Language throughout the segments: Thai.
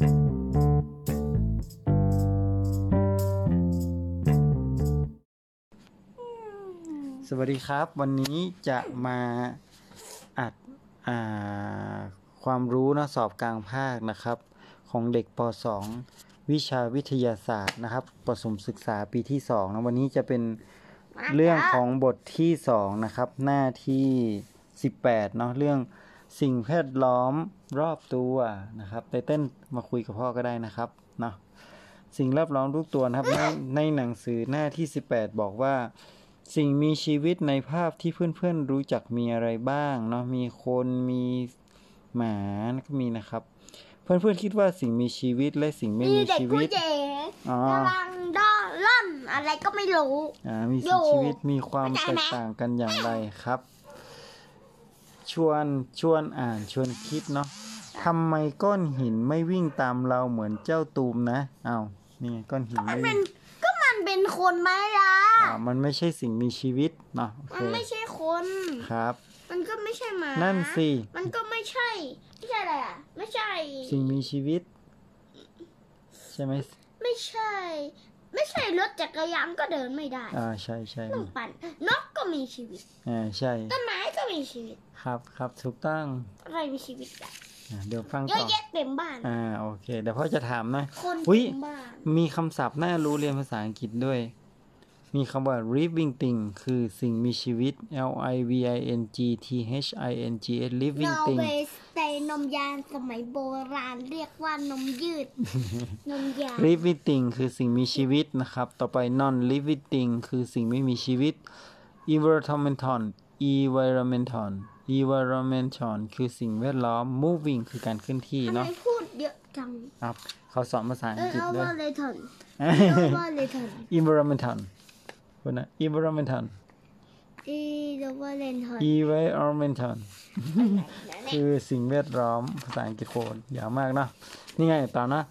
สวัสดีครับ วันนี้จะมาอัดอ่าความรู้นะสอบกลางภาคนะครับ ของเด็กป .2 วิชาวิทยาศาสตร์นะครับประสมศึกษาปีที่2นะวันนี้จะเป็นเรื่องของบทที่2นะครับ หน้าที่ 18เนาะเรื่อง สิ่งแวดล้อมรอบตัวนะครับไตเติ้ลมาคุยกับพ่อก็ได้นะครับเนาะสิ่งแวดล้อมทุกตัวนะครับในในหนังสือหน้าที่ 18 บอกว่า สิ่งมีชีวิตในภาพที่เพื่อนๆรู้จักมีอะไรบ้างเนาะมีคนมีหมาก็มีนะครับ เพื่อนๆคิดว่าสิ่งมีชีวิตและสิ่งไม่มีมีเด็กชีผู้วิตหญิงอ๋อกำลังด้อล่อนอะไรก็ไม่รู้อ่ามีอยู่สิ่งชีวิตมีความเข้าใจแตไหมกต่างกันอย่างไรครับ ชวนชวนอ่านชวนคิดเนาะทำไมก้อนหินไม่วิ่งตามเราเหมือนเจ้าตูมนะอ้าวนี่ไงก้อนหินมันไม่เป็วิ่นงก็มันเป็นคนไหมล่ะ อ่ามันไม่ใช่สิ่งมีชีวิตเนาะโอเคมันไม่ใช่คน ครับ มันก็ไม่ใช่หมานั่นสิ มันก็ไม่ใช่ ไม่ใช่อะไรอะ ไม่ใช่ สิ่งมีชีวิต ใช่ไหมไม่ใช่ ไม่ใช่รถจักรยานก็เดินไม่ได้อ่าใช่ใช่ต้องปั่นนกก็มีชีวิตอ่าใช่ต้นไม้ก็มีชีวิต ครับครับถูกต้องอะไรมีชีวิตอะอ่าเดี๋ยวฟังเยต่อะอแยะเต็มบ้าน อ่าโอเคเดี๋ยวพ่อจะถามนะคนอุ๊ยเต็มบ้านมีคำศัพท์น่ารู้เรียนภาษาอังกฤษด้วย มีคำว่า living thing คือสิ่งมีชีวิต L I V I N G T H I N G S น living อร์ thing เวย์ใส่นมยานสมัยโบราณเรียกว่านมยืด นมยาน living thing คือสิ่งมีชีวิตนะครับ ต่อไป non living thing คือสิ่งไม่มีชีวิต environmental environmental environmental คือสิ่งแวดล้อม moving คือการเคลื่อนที่ทำไมเนาะพูดเยอะจัง ครับเขาสอนภาษาเออังอ กฤษ เอาด้วยว่าเลยเถอะเอาว่าเลยเถอะ environmental คุณนะ environmental อีเดยวว่าเลยเถอะ environmental คือสิ่งแวดล้อมภาษาอังกฤษโคตรยาวมากเนอะนี่ไงต่อนะ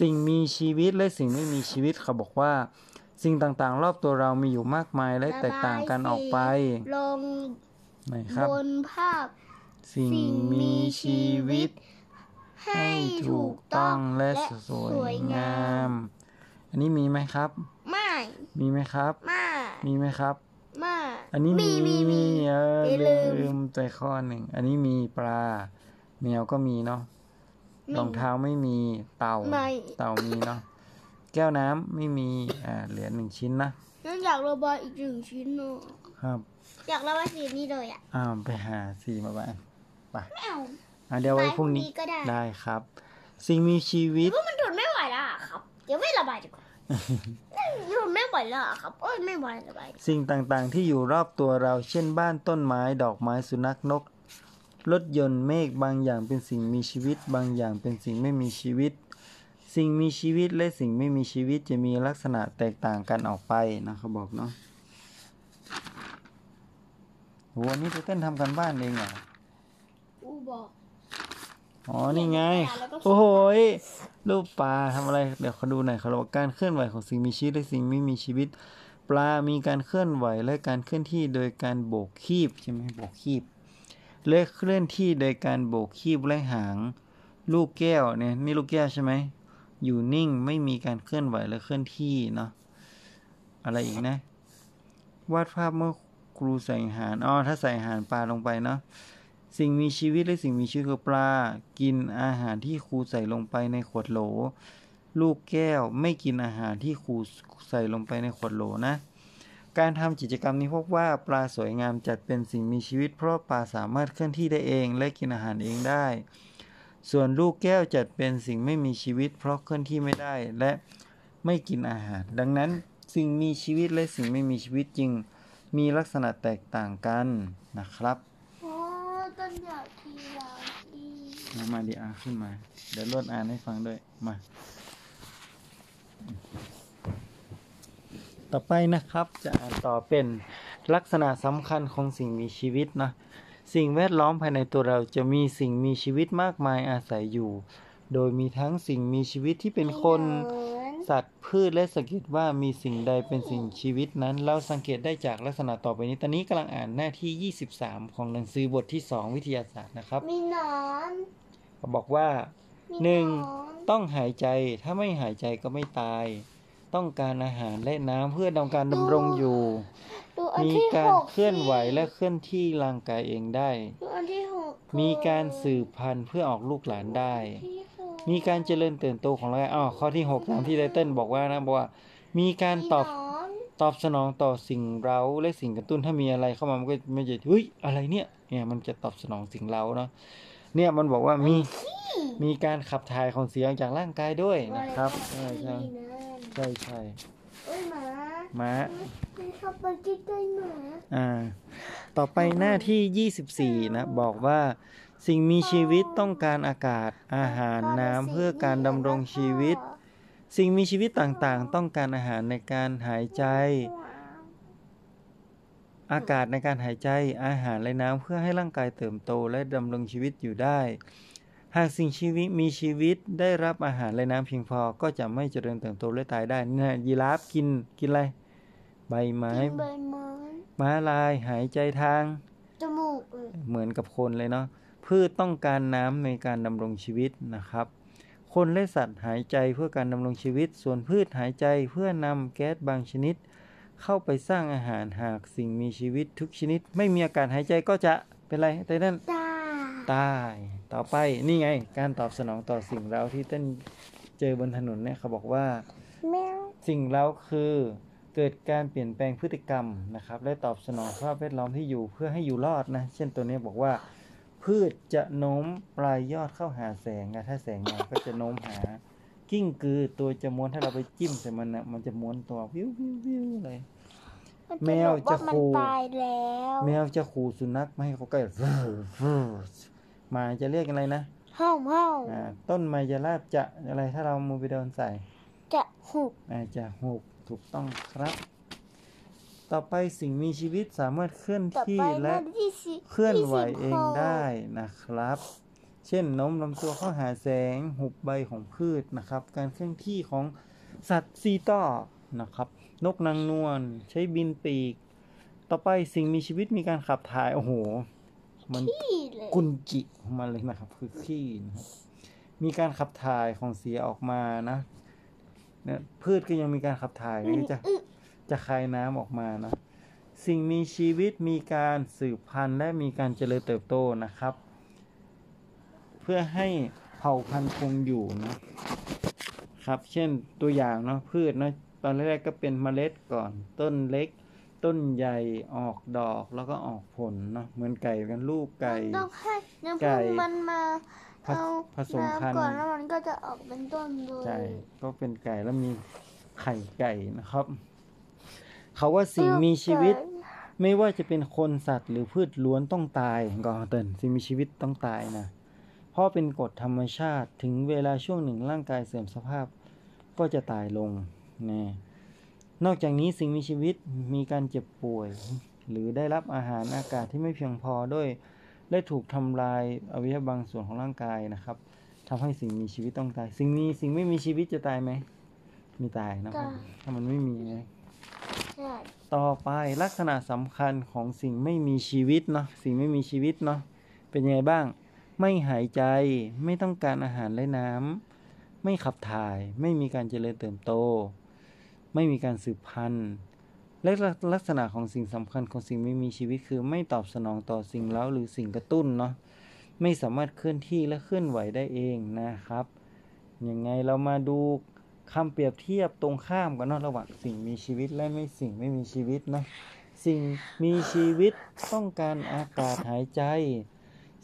สิ่งมีชีวิตและสิ่งไม่มีชีวิตเขาบอกว่า สิ่งต่างๆ รอบตัวเรามีอยู่มากมายและแตกต่างกันออกไป ลงไหนครับบนภาพ สิ่งมีชีวิต ให้ถูกต้องและสวยงาม อันนี้มีไหมครับไม่มีไหมครับไม่มีไหมครับไม่อันนี้มีมีมีมีเอออย่าลืลืมมใจข้อหนึ่ง อันนี้มีปลาแมวก็มีเนาะมีรองเท้าไม่มีเต่าไม่เต่ามีเนาะแก้วน้ำไม่มีอ่าเหลือหนึ่งชิ้นนะนั่นอยากระบายอีกหนึ่งชิ้นเนอะครับ อยากระบายสีนี้เลยอะอ้าวไปหาสีมาบ้างไม่เอาอะเดี๋ยวไว้พรุ่งนี้ไปพรุ่งนี้ก็ได้ได้ครับ สิ่งมีชีวิตว่ามันทนไม่ไหวแล้วอะครับ เดี๋ยวไม่ระบายดีกว่าทนไม่ไห วแล้วอะครับ โอ้ยไม่ไหวระบายสิ่งต่างๆ ที่อยู่รอบตัวเรา เช่นบ้านต้นไม้ดอกไม้สุนัขนก รถยนต์เมฆบางอย่างเป็นสิ่งมีชีวิต บางอย่างเป็นสิ่งไม่มีชีวิต สิ่งมีชีวิตและสิ่งไม่มีชีวิตจะมีลักษณะแตกต่างกันออกไปนะเขาบอกเนาะโหอันนี้เต้นทำกันบ้านเองเหรออูบอก อ๋อ นี่ไงแล้วก็โอ้โหยรูปปลาทำอะไร เดี๋ยวเขาดูหน่อยเขาบอกการเคลื่อนไหวของสิ่งมีชีวิตและสิ่งไม่มีชีวิต ปลา มีการเคลื่อนไหวและการเคลื่อนที่โดยการโบกคีบใช่ไหมโบกคีบและเคลื่อนที่โดยการโบกคีบและหาง ลูกแก้วเนี่ยนี่ลูกแก้วใช่ไหมอยู่นิ่งไม่มีการเคลื่อนไหวและเคลื่อนที่เนาะอะไรอีกนะ วาดภาพเมื่อครูใส่อาหารอ๋อถ้าใส่อาหารปลาลงไปเนาะ สิ่งมีชีวิตและสิ่งมีชีวิตคือปลา กินอาหารที่ครูใส่ลงไปในขวดโหล ลูกแก้วไม่กินอาหารที่ครูใส่ลงไปในขวดโหลนะ การทำกิจกรรมนี้พบว่าปลาสวยงามจัดเป็นสิ่งมีชีวิต เพราะปลาสามารถเคลื่อนที่ได้เองและกินอาหารเองได้ ส่วนลูกแก้วจัดเป็นสิ่งไม่มีชีวิต เพราะเคลื่อนที่ไม่ได้และไม่กินอาหาร ดังนั้นสิ่งมีชีวิตและสิ่งไม่มีชีวิตจริง มีลักษณะแตกต่างกันนะครับ โอ้ต้นอยากทีอยากทีมามาดีอาขึ้นมา เดี๋ยวรวดอ่านให้ฟังด้วย มา ต่อไปนะครับจะอ่านต่อเป็นลักษณะสำคัญของสิ่งมีชีวิตนะ สิ่งแวดล้อมภายในตัวเราจะมีสิ่งมีชีวิตมากมายอาศัยอยู่ โดยมีทั้งสิ่งมีชีวิตที่เป็นคน สัตว์พืชและสังเกตว่ามีสิ่งใดเป็นสิ่งชีวิตนั้น เราสังเกตได้จากลักษณะต่อไปนี้ ตอนนี้กำลังอ่านหน้าที่ 23 ของหนังสือบทที่ 2 วิทยาศาสตร์นะครับ มีหนอนเขาบอกว่ามีหนึ่งหนอนต้องหายใจ ถ้าไม่หายใจก็ไม่ตาย ต้องการอาหารและน้ำเพื่อต้องการดำรงอยู่ดูอันมีที่กาหรกเคลื่อนไหวและเคลื่อนที่ร่างกายเองได้ดูอันที่หกมีการสืบพันธุ์เพื่อออกลูกหลานได้ที่หก มีการเจริญเติบโตของร่างกายอ้าวข้อที่หกตามที่ไตเติ้ลบอกว่านะบอกว่า มีการตอบที่นอนตอบสนองต่อสิ่งเร้าและสิ่งกระตุ้นถ้ามีอะไรเข้ามามันก็ไม่จะเฮ้ยอะไรเนี่ยเนี่ยมันจะตอบสนองสิ่งเร้าเนาะเนี่ยมันบอกว่ามีมีการขับถ่ายของเสียงจากร่างกายด้วยนะครับใช่ใช่ที่นั่นใช่ใช่เอ้ยหมาม้าไม่ชอบไปใกล้ๆหมาอ่าต่อไปหน้าที่ 24 นะ บอกว่า สิ่งมีชีวิตต้องการอากาศ อาหารน้ำเพื่อการดำรงชีวิต สิ่งมีชีวิตต่างๆ ต้องการอาหารในการหายใจ อากาศในการหายใจ อาหารและน้ำเพื่อให้ร่างกายเติบโตและดำรงชีวิตอยู่ได้ หากสิ่งชีวิตมีชีวิตได้รับอาหารและน้ำเพียงพอ ก็จะไม่เจริญเติบโตและตายได้นี่นะยีราฟกินกินอะไรใบไม้กินใบไม้ม้าลายหายใจทาง จมูกเออเหมือนกับคนเลยเนาะ พืชต้องการน้ำในการดำรงชีวิตนะครับ คนและสัตว์หายใจเพื่อการดำรงชีวิต ส่วนพืชหายใจเพื่อนำแก๊สบางชนิด เข้าไปสร้างอาหารหากสิ่งมีชีวิตทุกชนิด ไม่มีอากาศหายใจก็จะเป็นไรแต่นั่นตาตายต่อไปนี่ไง การตอบสนองต่อสิ่งเร้าที่เต้นเจอบนถนนเนี่ยเขาบอกว่าแมวสิ่งเร้าคือเกิดการเปลี่ยนแปลงพฤติกรรมนะครับ และตอบสนองสภาพแวดล้อมที่อยู่เพื่อให้อยู่รอดนะ เช่นตัวนี้บอกว่า พืชจะโน้มปลายยอดเข้าหาแสงนะถ้าแสงมาก็จะโน้มหา กิ้งกือตัวจะม้วนถ้าเราไปจิ้มใส่มันนะมันจะม้วนตัววิววิววิวเลยนแมวจะบอกว่าขู่มันตายแล้วแมวจะขู่สุนัขไม่ให้เขาใกล้ฟูฟูหมาจะเรียกอะไรนะห้องห้องอ่าต้นไม้จะลาบจะอะไรถ้าเรามือไปโดนใส่ จะหุบอาจจะหกถูกต้องครับ ต่อไปสิ่งมีชีวิตสามารถเคลื่อนต่อที่ไปและ หน้าที่สิเคลื่อนไหวที่สิบเองหกได้นะครับ เช่นโน้มลำตัวเข้าหาแสง หุบใบของพืชนะครับ การเคลื่อนที่ของสัตว์ซีต้อนะครับ นกนางนวลใช้บินปีก ต่อไปสิ่งมีชีวิตมีการขับถ่าย โอ้โห มันขี้เลยกุนจิของมันเลยนะครับ คือขี้นะครับมีการขับถ่ายของเสียออกมานะเนี่ยพืชก็ยังมีการขับถ่ายนี่จะ จะคายน้ำออกมานะ สิ่งมีชีวิตมีการสืบพันธุ์และมีการเจริญเติบโตนะครับ เพื่อให้เผ่าพันธุ์คงอยู่นะครับ เช่นตัวอย่างเนาะพืชเนาะตอนแรกๆก็เป็นเมล็ดก่อน ต้นเล็ก ต้นใหญ่ออกดอกแล้วก็ออกผลเนาะเหมือนไก่กันลูกไก่มันต้องให้น้ำไก่พึ่งมันมาผสเอาผสมพันธุ์น้ำก่อนแล้วมันก็จะออกเป็นต้นเลยใช่ก็เป็นไก่แล้วมีไข่ไก่นะครับ เขาว่าสิ่งมีชีวิต ไม่ว่าจะเป็นคนสัตว์หรือพืชล้วนต้องตายก่อนเตินสิ่งมีชีวิตต้องตายนะเพราะเป็นกฎธรรมชาติถึงเวลาช่วงหนึ่งร่างกายเสื่อมสภาพก็จะตายลงนะนอกจากนี้สิ่งมีชีวิตมีการเจ็บป่วย หรือได้รับอาหารอากาศที่ไม่เพียงพอด้วยและถูกทำลายอวัยวะบางส่วนของร่างกายนะครับทำให้สิ่งมีชีวิตต้องตาย สิ่งมีสิ่งไม่มีชีวิตจะตายไหมไม่ตายนะครับ ถ้ามันไม่มีนะ ใช่ต่อไปลักษณะสำคัญของสิ่งไม่มีชีวิตเนาะสิ่งไม่มีชีวิตเนาะเป็นยังไงบ้าง ไม่หายใจไม่ต้องการอาหารและน้ำไม่ขับถ่าย ไม่มีการเจริญเติบโต ไม่มีการสืบพันธุ์และลักษณะของสิ่งสำคัญของสิ่งไม่มีชีวิตคือไม่ตอบสนองต่อสิ่งเล้าหรือสิ่งกระตุ้นเนาะไม่สามารถเคลื่อนที่และเคลื่อนไหวได้เองนะครับยังไงเรามาดู คำเปรียบเทียบตรงข้ามกันเนาะระหว่างสิ่งมีชีวิตและไม่สิ่งไม่มีชีวิตนะสิ่งมีชีวิตต้องการอากาศหายใจ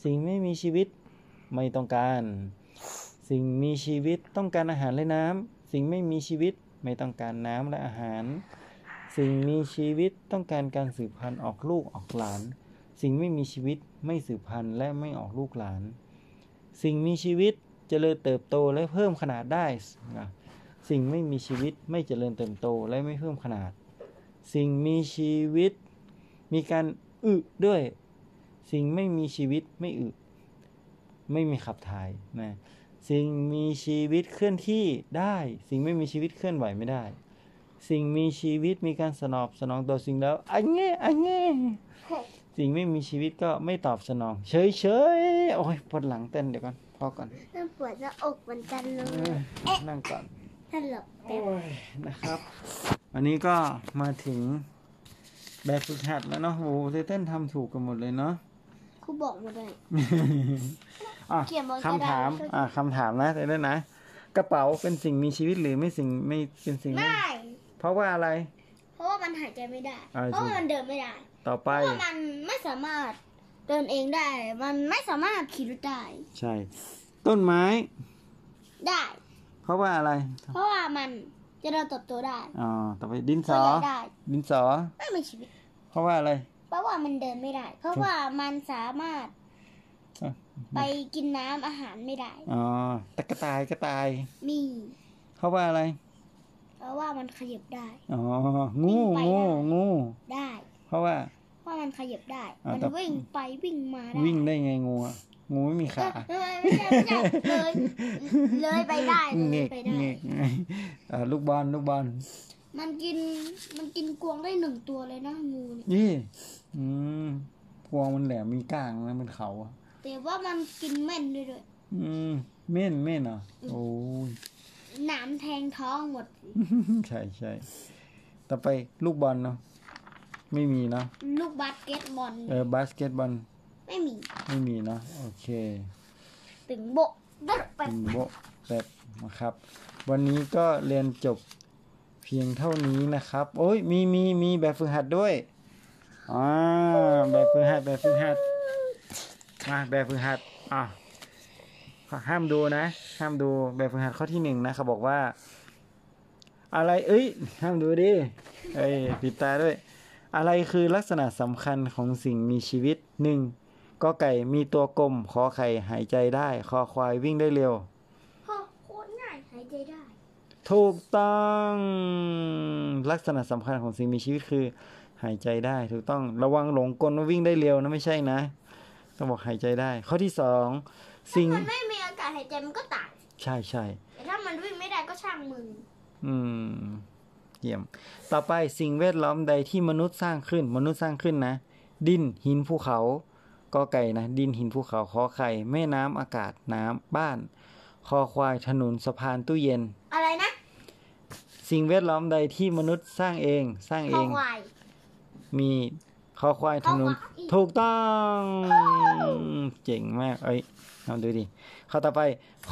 สิ่งไม่มีชีวิตไม่ต้องการ สิ่งมีชีวิตต้องการอาหารและน้ำสิ่งไม่มีชีวิตไม่ต้องการน้ำและอาหาร สิ่งมีชีวิตต้องการการสืบพันธุ์ออกลูกออกหลาน สิ่งไม่มีชีวิตไม่สืบพันธุ์และไม่ออกลูกหลาน สิ่งมีชีวิตเจริญเติบโตและเพิ่มขนาดได้นะ สิ่งไม่มีชีวิตไม่เจริญเติบโตและไม่เพิ่มขนาด สิ่งมีชีวิต มีการอึด้วย สิ่งไม่มีชีวิตไม่อึไม่มีขับถ่ายนะสิ่งมีชีวิตเคลื่อนที่ได้ สิ่งไม่มีชีวิตเคลื่อนไหวไม่ได้ สิ่งมีชีวิตมีการสนอบสนองต่อสิ่งแล้วอันเงี้อันเงี้สิ่งไม่มีชีวิตก็ไม่ตอบสนอง เฉยเฉยๆโอ้ยปวดหลังเต้นเดี๋ยวก่อนพ่อก่อนน่าปวดหน้าอกเหมือนกันเลเอยอนั่งก่อน ท่านหลบแป๊บโอ้ยนะครับ วันนี้ก็มาถึงแบบฝึกหัดแล้วเนาะโอ้โหไตเติ้ลทำถูกกันหมดเลยเนาะ ครูบอกหมาเลย อะเขียนบนกระดาษ คำถามอะคำถามนะไตเติ้ลนะ กระเป๋าเป็นสิ่งมีชีวิตหรือไม่สิ่งไม่เป็นสิ่งไม่ เพราะว่าอะไร เพราะว่ามันหายใจไม่ได้ อ่า เพราะว่ามันเดินไม่ได้ ต่อเพไปราะว่ามันไม่สามารถเดินเองได้ มันไม่สามารถขี่รถได้ ใช่ ต้นไม้ ได้ เพราะว่าอะไร เพราะว่ามันจะเดินเติบโตได้อ๋อต่อไปดินสตัวอใหญ่ได้ดินสอไม่มีชีวิต เพราะว่าอะไร เพราะว่ามันเดินไม่ได้ เพราะว่ามันสามารถอะไปกินน้ำอาหารไม่ได้อ๋อตะกระต่ายกระต่ายมีเพราะว่าอะไร เพราะว่ามันขยับได้อ๋องูวิ่งไปงูได้งูได้ เพราะว่าเพราะมันขยับได้อ่ามันแต่วิ่งไปวิ่งมาได้วิ่งได้ไงงูอะ งูไม่มีเอขาอเออไม่ใช่ไม่ใช่เลยเลยไปได้เลเงยกไปได้ เงกเอ่อลูกบอลลูกบอลมันกินมันกินกวางได้หนึ่งตัวเลยนะงูเนี่ยยี่อืมพวงมันแหลมมีก้างนะเป็นเขาอะแต่ว่ามันกินเม่นด้วยด้วยอืมเม่นเม่นเหรอโอ้ย หนามแทงท้องหมด ใช่ใช่ต่อไปลูกบอลเนาะไม่มีเนาะลูกบาสเกตบอลเออบาสเกตบอล ไม่มี ไม่มีเนาะโอเคตึงโบะเด็กไปเป็นโบะแบบนะครับ วันนี้ก็เรียนจบเพียงเท่านี้นะครับ โอ้ยมีมีมีแบบฝึกหัดด้วยอ่าแบบฝึกหัดแบบฝึกหัดมาแบบฝึกหัดอะห้ามดูนะ ห้ามดูแบบฝึกหัดข้อที่หนึ่งนะเขาบอกว่า อะไรเอ้ย ห้ามดูดิเอ้ยปิดตาด้วย อะไรคือลักษณะสำคัญของสิ่งมีชีวิตหนึ่ง ก็ไก่มีตัวกลมขอไข่หายใจได้ คอควายวิ่งได้เร็วโคตรง่ายหายใจได้ ถูกต้องลักษณะสำคัญของสิ่งมีชีวิตคือ หายใจได้ ถูกต้องระวังหลงกลว่าวิ่งได้เร็วนะไม่ใช่นะต้องบอกหายใจได้ ข้อที่สองสิ่งมันไม่มีอากาศหายใจมันก็ตายใช่ใช่แต่ถ้ามันวิ่งไม่ได้ก็ช่างมึงอืมเยี่ยม ต่อไปสิ่งแวดล้อมใดที่มนุษย์สร้างขึ้น มนุษย์สร้างขึ้นนะ ดินหินภูเขา ก็ไก่นะดินหินภูเขาขอไข่แม่น้ำอากาศน้ำบ้าน คอควายถนนสะพานตู้เย็น อะไรนะ สิ่งแวดล้อมใดที่มนุษย์สร้างเองสร้างคเออง ควายมีคอควายถนนคอควายถูกต้องเจ๋งมากเอ้ยลองดูดิข้อต่อไป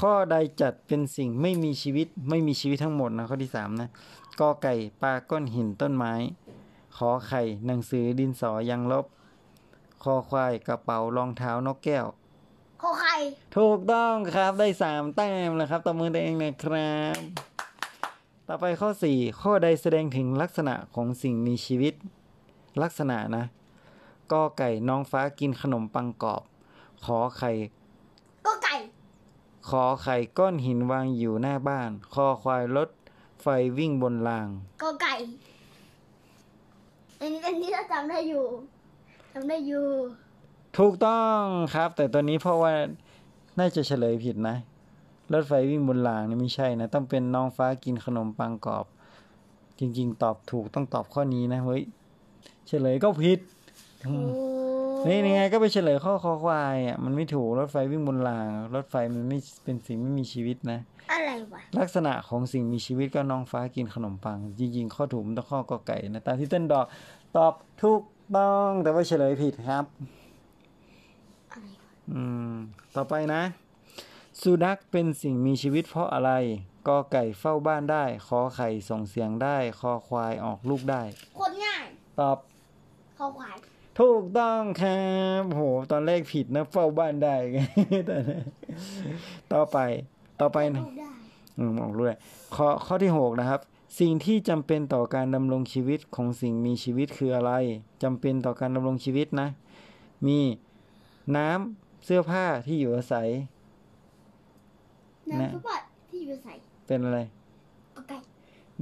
ข้อใดจัดเป็นสิ่งไม่มีชีวิตไม่มีชีวิตทั้งหมดนะข้อที่สามนะกอไก่ปลาก้อนหินต้นไม้ขอไข่หนังสือดินสอยังลบ คอควายกระเป๋ารองเท้านกแก้วคอไข่ถูกต้องครับได้สามแต้มแล้วครับตบมือตัวเองนะครับ ต่อไปข้อสี่ข้อใดแสดงถึงลักษณะของสิ่งมีชีวิต ลักษณะนะกอไก่น้องฟ้ากินขนมปังกรอบ ขอไข่ ก็ไก่ ขอไข่ก้อนหินวางอยู่หน้าบ้าน คอควายรถไฟวิ่งบนราง ก็ไก่ อันนี้อันนี้เราจำได้อยู่ จำได้อยู่ ถูกต้องครับ แต่ตัวนี้เพราะว่าน่าจะเฉลยผิดนะ รถไฟวิ่งบนรางนี่ไม่ใช่นะ ต้องเป็นน้องฟ้ากินขนมปังกรอบ จริง ๆ ตอบถูกต้องตอบข้อนี้นะเฮ้ยเฉลยก็ผิดอืมนี่ยังไงก็ไปเฉลยข้อคอควายอะมันไม่ถูกรถไฟวิ่งบนราง รถไฟมันไม่เป็นสิ่งไม่มีชีวิตนะ อะไรวะลักษณะของสิ่งมีชีวิตก็น้องฟ้ากินขนมปัง จริงๆ ข้อถูกมันต้องข้อกอไก่นะตามที่เต้นดอกตอบถูก ต้องแต่ว่าเฉลยผิดครับอะไรวะอืม ต่อไปนะ สุนัขเป็นสิ่งมีชีวิตเพราะอะไรกอไก่เฝ้าบ้านได้ คอไข่ส่งเสียงได้ คอควายออกลูกได้โคตรง่าย ตอบ คอควาย ถูกต้องครับโห ตอนแรกผิดนะ เฝ้าบ้านได้แต่ต่อไป ต่อไปนะดูได้อืมออกด้วยข้อข้อที่หกนะครับ สิ่งที่จำเป็นต่อการดำรงชีวิตของสิ่งมีชีวิตคืออะไรจำเป็นต่อการดำรงชีวิตนะ มีน้ำเสื้อผ้าที่อยู่อาศัยนะน้ำซุปอะที่อยู่ใส่เป็นอะไรก็ไก่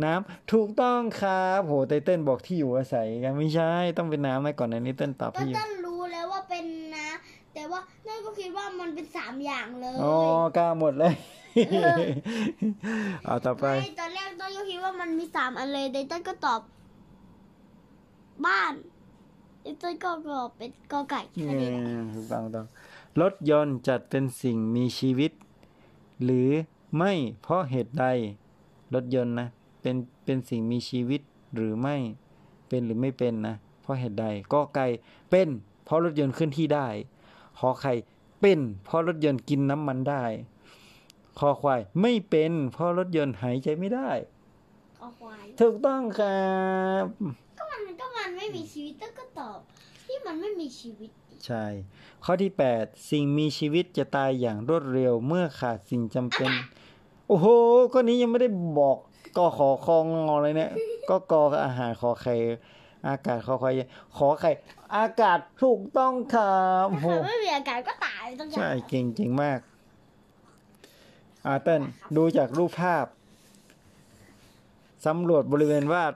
น้ำถูกต้องครับโหไตเติ้ลบอกที่อยู่อาศัยกันไม่ใช่ต้องเป็นน้ำไหมก่อนนะนี่เติ้ลตอบก็ที่อยู่ต้นรู้แล้วว่าเป็นนะแต่ว่านั่นก็คิดว่ามันเป็นสามอย่างเลยอ๋อกล้าหมดเลยเอาต่อไปไม่ตอนแรกต้นก็ คิดว่ามันมีสามอันเลยแต่ต้นก็ตอบ บ้านแต่ต้นก็ตอบเป็นกอไก่อืแค่นี้แหละมถูกต้องถูกต้องรถยนต์จัดเป็นสิ่งมีชีวิต หรือไม่เพราะเหตุใดรถยนต์นะเป็นเป็นสิ่งมีชีวิตหรือไม่เป็นหรือไม่เป็นนะเพราะเหตุใดก็ไก่เป็น เพราะรถยนต์เคลื่อนที่ได้ขอไข่เป็น เพราะรถยนต์กินน้ำมันได้คอควายไม่เป็น เพราะรถยนต์หายใจไม่ได้ คอควายถูกต้องครับก็มันก็มันไม่มีชีวิตต้องก็ตอบ ที่มันไม่มีชีวิตดิใช่ ข้อที่ 8 สิ่งมีชีวิตจะตายอย่างรวดเร็วเมื่อขาดสิ่งจำเป็น โอ้โหก็นี้ยังไม่ได้บอกกอขอคองออะไรเนี่ยก็กอกับอาหารขอไข่อากาศขอควายขอไข่อากาศถูกต้องครับโอ้โหถ้าไม่มีอากาศก็ตายต้องอย่างใช่เก่งเก่งมากอาเต้นดูจากรูปภาพ สำรวจบริเวณวาด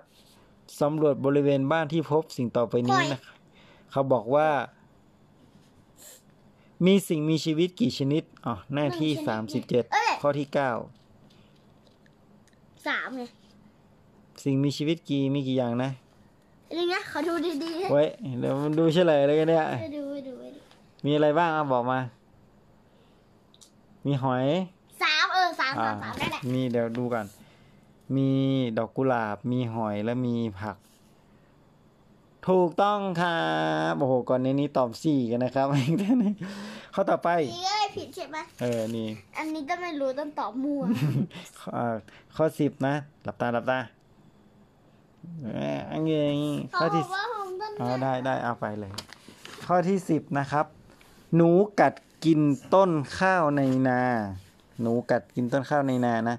สำรวจบริเวณบ้านที่พบสิ่งต่อไปนี้นะเขาบอกว่า มีสิ่งมีชีวิตกี่ชนิดอ๋อหน้าที่สามสิบเจ็ดเอ้ยข้อที่เก้าสามไงสิ่งมีชีวิตกี่มีกี่อย่างนะนี่ไงขอดูดีๆไว้เดี๋ยวมันดูเฉลยเลยกันเนี่ยไปดูไปดูไปดูมีอะไรบ้างอะบอกมา มีหอยสามเออสามอ่าสามสามได้แหละมีเดี๋ยวดูกัน มีดอกกุหลาบ มีหอยและมีผัก ถูกต้องครับโอ้โหก่อนในนี้ตอบสี่กันนะครับข้อต่อไปนี่เอ้ยผิดใช่ไหมเออนี่ อันนี้ต้องไม่รู้ต้องตอบมั่วข้ออ่าข้อสิบนะ หลับตาหลับตาเอ้ยอันนี้ข้เขาอบอที่กว่าผมต้องอ๋อได้ได้เอาไปเลย ข้อที่สิบนะครับ หนูกัดกินต้นข้าวในนา หนูกัดกินต้นข้าวในนานะ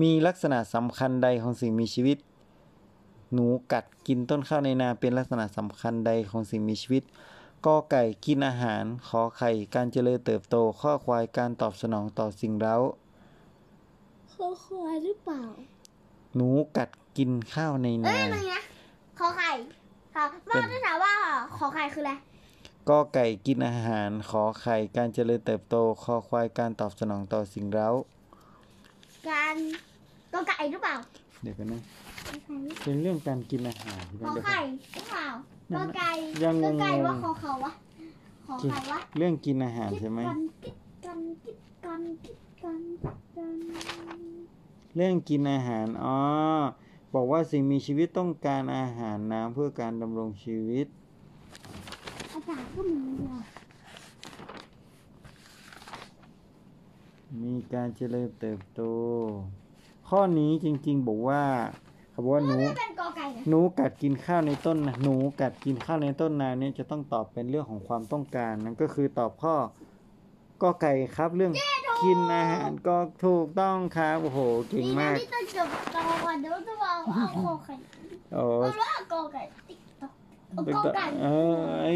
มีลักษณะสำคัญใดของสิ่งมีชีวิต หนูกัดกินต้นข้าวในนาเป็นลักษณะสำคัญใดของสิ่งมีชีวิตกอไก่กินอาหาร ขอไข่การเจริญเติบโต ข้อควายการตอบสนองต่อสิ่งเร้าเขาควายหรือเปล่า หนูกัดกินข้าวในเอ้ยนาอะไรนะขอไข่ค่ะว่าจะถามว่าขอไข่คืออะไรก็ไก่กินอาหาร ขอไข่การเจริญเติบโตคอควายการตอบสนองต่อสิ่งเร้า การกอไก่หรือเปล่าเดี๋ยวกันนะกอไก่เป็นเรื่องการกินอาหารขอเดี๋ยวไข่หรือเปล่ายักงอไก่ยังกอไก่งงว่าขอเขาวะขอไข่วะเรื่องกินอาหารคิดใช่ไหมกันคิดกันคิดกันคิดกันคิดกันเรื่องกินอาหารอ๋อบอกว่าสิ่งมีชีวิตต้องการอาหารน้ำเพื่อการดำรงชีวิต อากาศก็มีเหรอมี การเจริญเติบโต ข้อนี้จริงๆบอกว่าเขาบอกว่าหนูไม่เป็นกอไก่นะหนูกัดกินข้าวในต้นนะหนูกัดกินข้าวในต้นนาเนี่ยจะต้องตอบเป็นเรื่องของความต้องการนั่นก็คือตอบข้อก็ไก่ครับเรื่องกินอาหารก็ถูกต้องครับโอ้โหเก่งดีนะมากที่ต้องจบกอก่อนเดี๋ยวจะเอาเอากอไก่โอ้เอาว่ากอไก่ติ๊กต๊อกเอากอไก่เออไอ้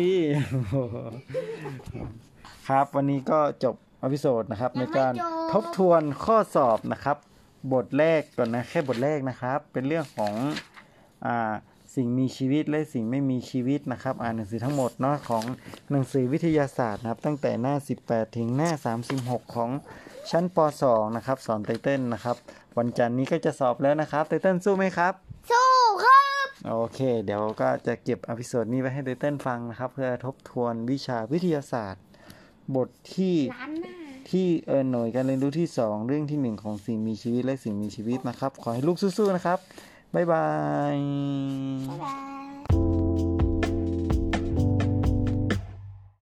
ครับวันนี้ก็จบ episode นะครับ ในการทบทวนข้อสอบนะครับ บทแรกก่อนนะแค่บทแรกนะครับ เป็นเรื่องของอ่าสิ่งมีชีวิตและสิ่งไม่มีชีวิตนะครับ อ่านหนังสือทั้งหมดเนาะของหนังสือวิทยาศาสตร์นะครับ ตั้งแต่หน้า 18 ถึงหน้า 36 ของชั้นป .2 นะครับ สอนไตเติ้ลนะครับ วันจันทร์นี้ก็จะสอบแล้วนะครับไตเติ้ลสู้ไหมครับ สู้ครับ โอเค เดี๋ยวก็จะเก็บ episode นี้ไว้ให้ไตเติ้ลฟังนะครับ เพื่อทบทวนวิชาวิทยาศาสตร์ บทที่ล้านหน้าที่เออหน่วยการเรียนรู้ที่ 2 เรื่องที่ 1 ของสิ่งมีชีวิตและสิ่งมีชีวิตนะครับ ขอให้ลูกสู้ๆนะครับ บ๊ายบายย บ๊ายบาย